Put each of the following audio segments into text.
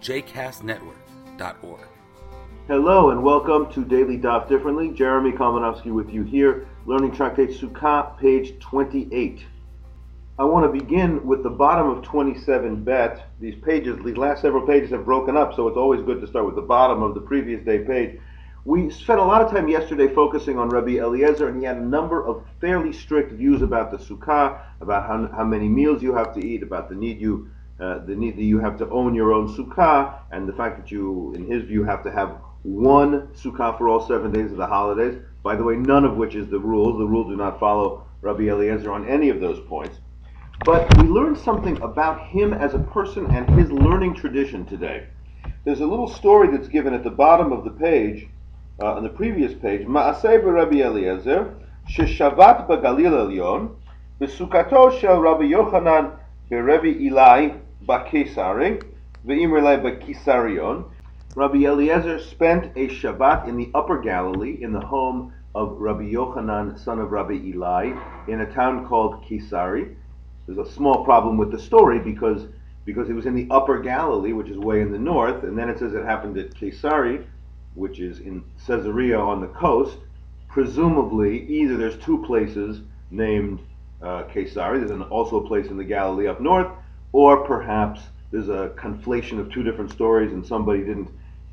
jcastnetwork.org. Hello and welcome to Daily Daf Differently. Jeremy Kalmanofsky with you here, learning Tractate Sukkah, page 28. I want to begin with the bottom of 27 bet. These pages, these last several pages have broken up, so it's always good to start with the bottom of the previous day page. We spent a lot of time yesterday focusing on Rabbi Eliezer, and he had a number of fairly strict views about the sukkah, about how, how many meals you have to eat, about the need you uh, the need that you have to own your own sukkah, and the fact that you, in his view, have to have one sukkah for all seven days of the holidays. By the way, none of which is the rules. The rules do not follow Rabbi Eliezer on any of those points. But we learned something about him as a person and his learning tradition today. There's a little story that's given at the bottom of the page, uh, on the previous page. Ma'aseh Rabbi Eliezer, sheshavat b'Galil Elyon, b'sukato shel Rabbi Yochanan beRabbi Eli b'Kesari, ve'imrele b'Kisarion. Rabbi Eliezer spent a Shabbat in the Upper Galilee in the home of Rabbi Yochanan, son of Rabbi Eli, in a town called Kisari. There's a small problem with the story because because it was in the Upper Galilee, which is way in the north, and then it says it happened at Kisari, which is in Caesarea on the coast. Presumably, either there's two places named uh, Kesari, there's an, also a place in the Galilee up north, or perhaps there's a conflation of two different stories and somebody didn't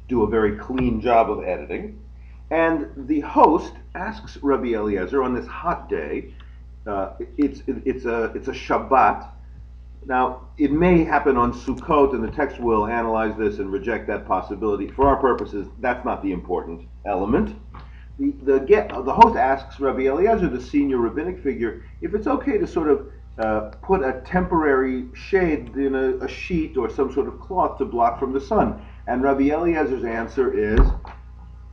do a very clean job of editing. And the host asks Rabbi Eliezer on this hot day, uh, it's, it, it's, a, it's a Shabbat. Now, it may happen on Sukkot, and the text will analyze this and reject that possibility. For our purposes, that's not the important element. The, the, get, the host asks Rabbi Eliezer, the senior rabbinic figure, if it's okay to sort of uh, put a temporary shade in a, a, sheet or some sort of cloth to block from the sun. And Rabbi Eliezer's answer is,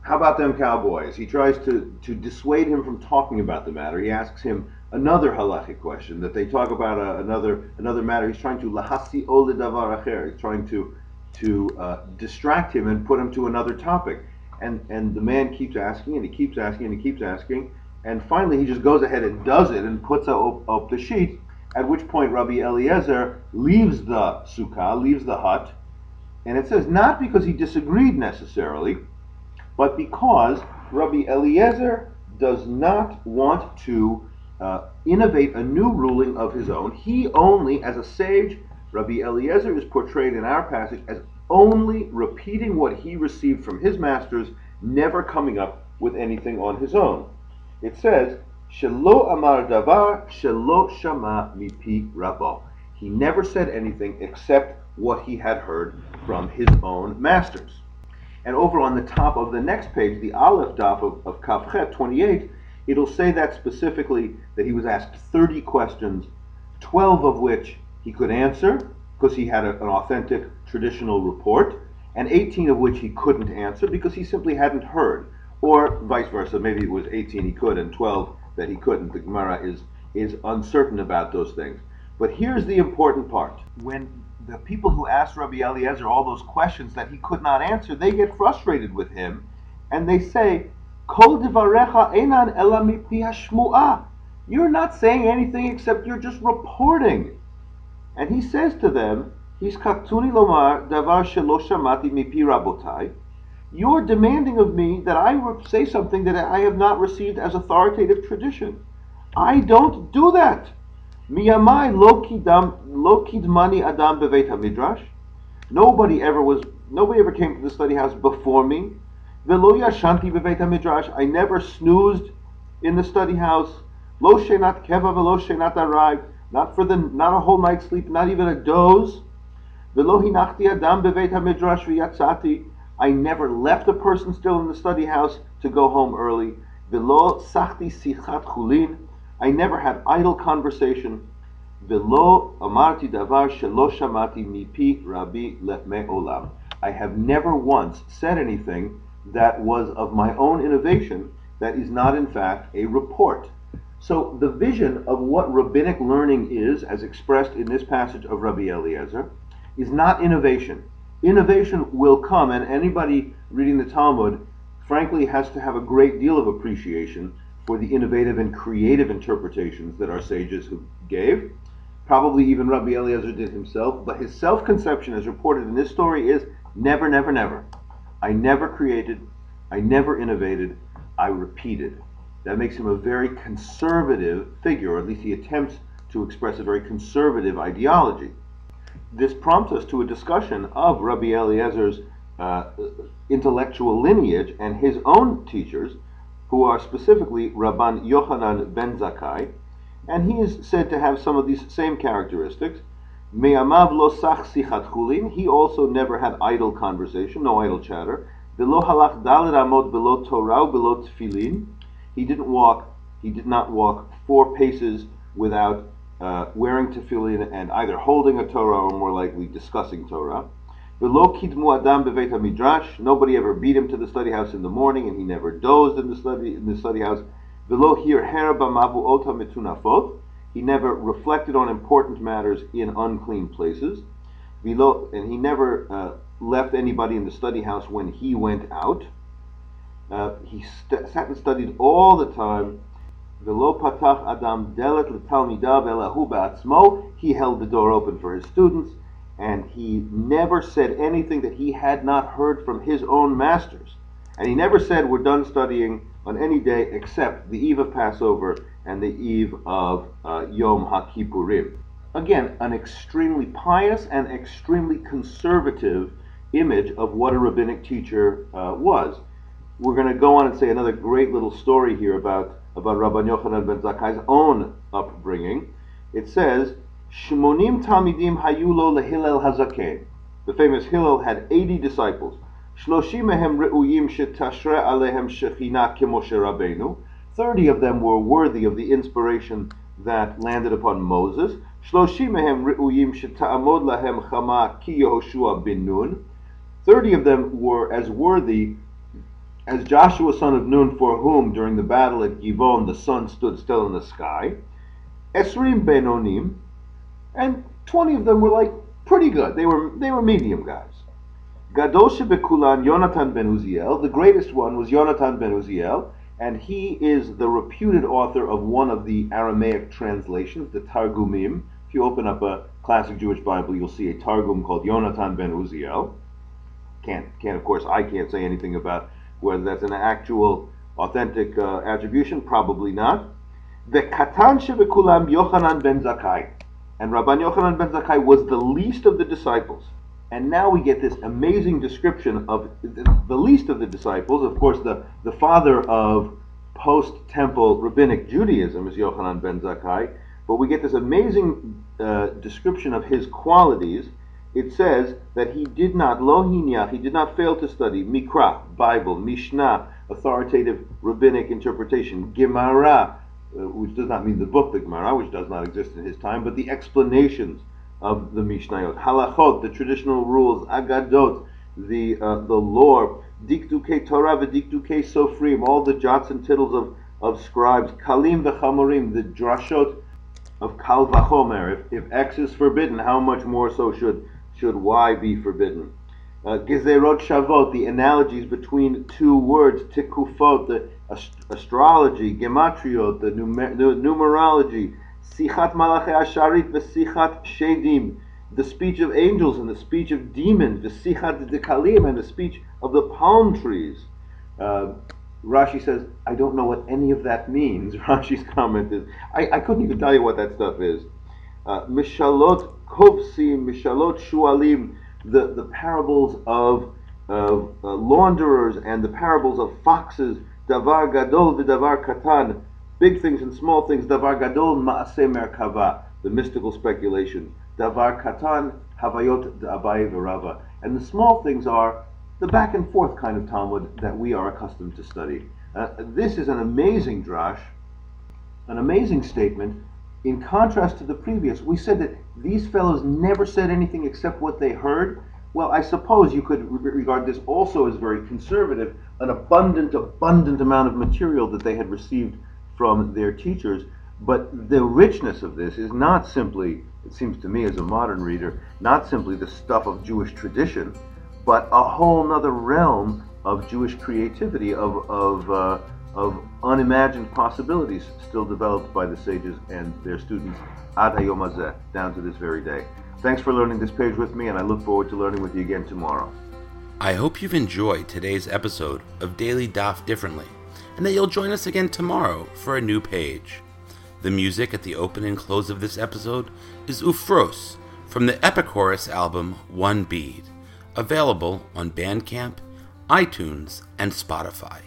how about them cowboys? He tries to, to dissuade him from talking about the matter. He asks him another halachic question that they talk about uh, another another matter. He's trying to lahasi ole davar. He's trying to to uh, distract him and put him to another topic. And and the man keeps asking and he keeps asking and he keeps asking. And finally, he just goes ahead and does it and puts up, up the sheet. At which point, Rabbi Eliezer leaves the sukkah, leaves the hut, and it says not because he disagreed necessarily, but because Rabbi Eliezer does not want to uh, innovate a new ruling of his own. He only, as a sage, Rabbi Eliezer is portrayed in our passage as only repeating what he received from his masters, never coming up with anything on his own. It says, Shelo amar davar shelo shama mipi rabbo. He never said anything except what he had heard from his own masters. And over on the top of the next page, the Aleph Daf of, of Kafchet 28, it'll say that specifically that he was asked 30 questions, 12 of which he could answer because he had a, an authentic traditional report, and 18 of which he couldn't answer because he simply hadn't heard, or vice versa. Maybe it was 18 he could and 12 that he couldn't. The Gemara is is uncertain about those things. But here's the important part: when the people who asked Rabbi Eliezer all those questions that he could not answer, they get frustrated with him, and they say, "Kol divarecha enan ela shmu'ah." You're not saying anything except you're just reporting. And he says to them, He's Hiskaktuni lomar davar shelo shamati mipi rabotai. You're demanding of me that I say something that I have not received as authoritative tradition. I don't do that. Miyamai lo kidmani adam bevet midrash. Nobody ever was. Nobody ever came to the study house before me. Velo yashanti bevet midrash. I never snoozed in the study house. Lo shenat keva velo shenat arai. Not for the not a whole night's sleep, not even a doze. Velo hinachti adam bevet midrash v'yatzati. I never left a person still in the study house to go home early. Velo sachti sichat chulin. I never had idle conversation. Velo amarti davar shelo mipi rabbi me olam. I have never once said anything that was of my own innovation that is not in fact a report. So the vision of what rabbinic learning is, as expressed in this passage of Rabbi Eliezer, is not innovation. Innovation will come, and anybody reading the Talmud, frankly, has to have a great deal of appreciation for the innovative and creative interpretations that our sages who gave. Probably even Rabbi Eliezer did himself, but his self conception, as reported in this story, is never, never, never. I never created, I never innovated, I repeated. That makes him a very conservative figure, or at least he attempts to express a very conservative ideology. This prompts us to a discussion of Rabbi Eliezer's uh, intellectual lineage and his own teachers, who are specifically Rabban Yochanan ben Zakkai, and he is said to have some of these same characteristics. Me'amav lo sichat chulin, he also never had idle conversation, no idle chatter. Below halach dalit amot below Torah, below tefillin, he didn't walk, he did not walk four paces without uh, wearing tefillin and either holding a Torah or more likely discussing Torah. Below kitmu adam beveit midrash, nobody ever beat him to the study house in the morning, and he never dozed in the study in the study house. Below here herabamavu ota mitunafot, he never reflected on important matters in unclean places. Below, and he never uh, left anybody in the study house when he went out. Uh, he st- sat and studied all the time. Velo patach adam delet l'talmidav elahu ba'atzmo. He held the door open for his students, and he never said anything that he had not heard from his own masters. And he never said, "We're done studying on any day except the eve of Passover and the eve of uh, Yom HaKippurim." Again, an extremely pious and extremely conservative image of what a rabbinic teacher uh, was we're going to go on and say another great little story here about, about Rabban Yochanan ben Zakkai's own upbringing. It says, Shmonim Tamidim Hayulo lehillel hazaken. The famous Hillel had 80 disciples. Shloshim mehem re'uyim shetashre alehem shechina kemoshe Rabbeinu. 30 of them were worthy of the inspiration that landed upon Moses. Shloshim mehem re'uyim sheta'amod lahem chama ki Yehoshua bin Nun. 30 of them were as worthy as Joshua son of Nun, for whom during the battle at Givon the sun stood still in the sky, Esrim Benonim, and 20 of them were like pretty good. They were they were medium guys. Gadol Bekulan Yonatan ben Uziel, the greatest one was Yonatan ben Uziel, and he is the reputed author of one of the Aramaic translations, the Targumim. If you open up a classic Jewish Bible, you'll see a Targum called Yonatan ben Uziel. Can't, can't of course, I can't say anything about whether that's an actual, authentic uh, attribution, probably not. The Katan Shebekulam Yochanan ben Zakkai. And Rabban Yochanan ben Zakkai was the least of the disciples. And now we get this amazing description of the least of the disciples. Of course, the, the father of post temple rabbinic Judaism is Yochanan ben Zakkai. But we get this amazing uh, description of his qualities it says that he did not, lo he did not fail to study Mikra, Bible, Mishnah, authoritative rabbinic interpretation, Gemara, uh, which does not mean the book, the Gemara, which does not exist in his time, but the explanations of the Mishnayot, Halachot, the traditional rules, Agadot, the uh, the lore, Dikduke Torah, Dikduke Sofrim, all the jots and tittles of, of scribes, Kalim v'chamorim, the drashot of Kal v'chomer. If, if X is forbidden, how much more so should should Y be forbidden? Uh, Gezerot Shavot, the analogies between two words, Tikufot, the ast- astrology, Gematriot, the, numer- numerology, Sichat Malachi Asharit, Vesichat Shedim, the speech of angels and the speech of demons, Vesichat Dekalim, and the speech of the palm trees. Uh, Rashi says, I don't know what any of that means. Rashi's comment is, I, I couldn't even tell you what that stuff is. Uh, Mishalot Kovsim, Mishalot Shualim, the, the parables of, of uh, launderers and the parables of foxes, Davar Gadol v'Davar Katan, big things and small things, Davar Gadol Ma'aseh Merkava, the mystical speculation, Davar Katan Havayot Abaye v'Rava. And the small things are the back and forth kind of Talmud that we are accustomed to study. Uh, this is an amazing drash, an amazing statement in contrast to the previous, we said that these fellows never said anything except what they heard. Well, I suppose you could regard this also as very conservative, an abundant, abundant amount of material that they had received from their teachers. But the richness of this is not simply, it seems to me as a modern reader, not simply the stuff of Jewish tradition, but a whole other realm of Jewish creativity, of, of, uh, of unimagined possibilities still developed by the sages and their students ad hayom down to this very day. Thanks for learning this page with me, and I look forward to learning with you again tomorrow. I hope you've enjoyed today's episode of Daily Daf Differently, and that you'll join us again tomorrow for a new page. The music at the open and close of this episode is Ufros from the Epichorus album One Bead, available on Bandcamp, iTunes, and Spotify.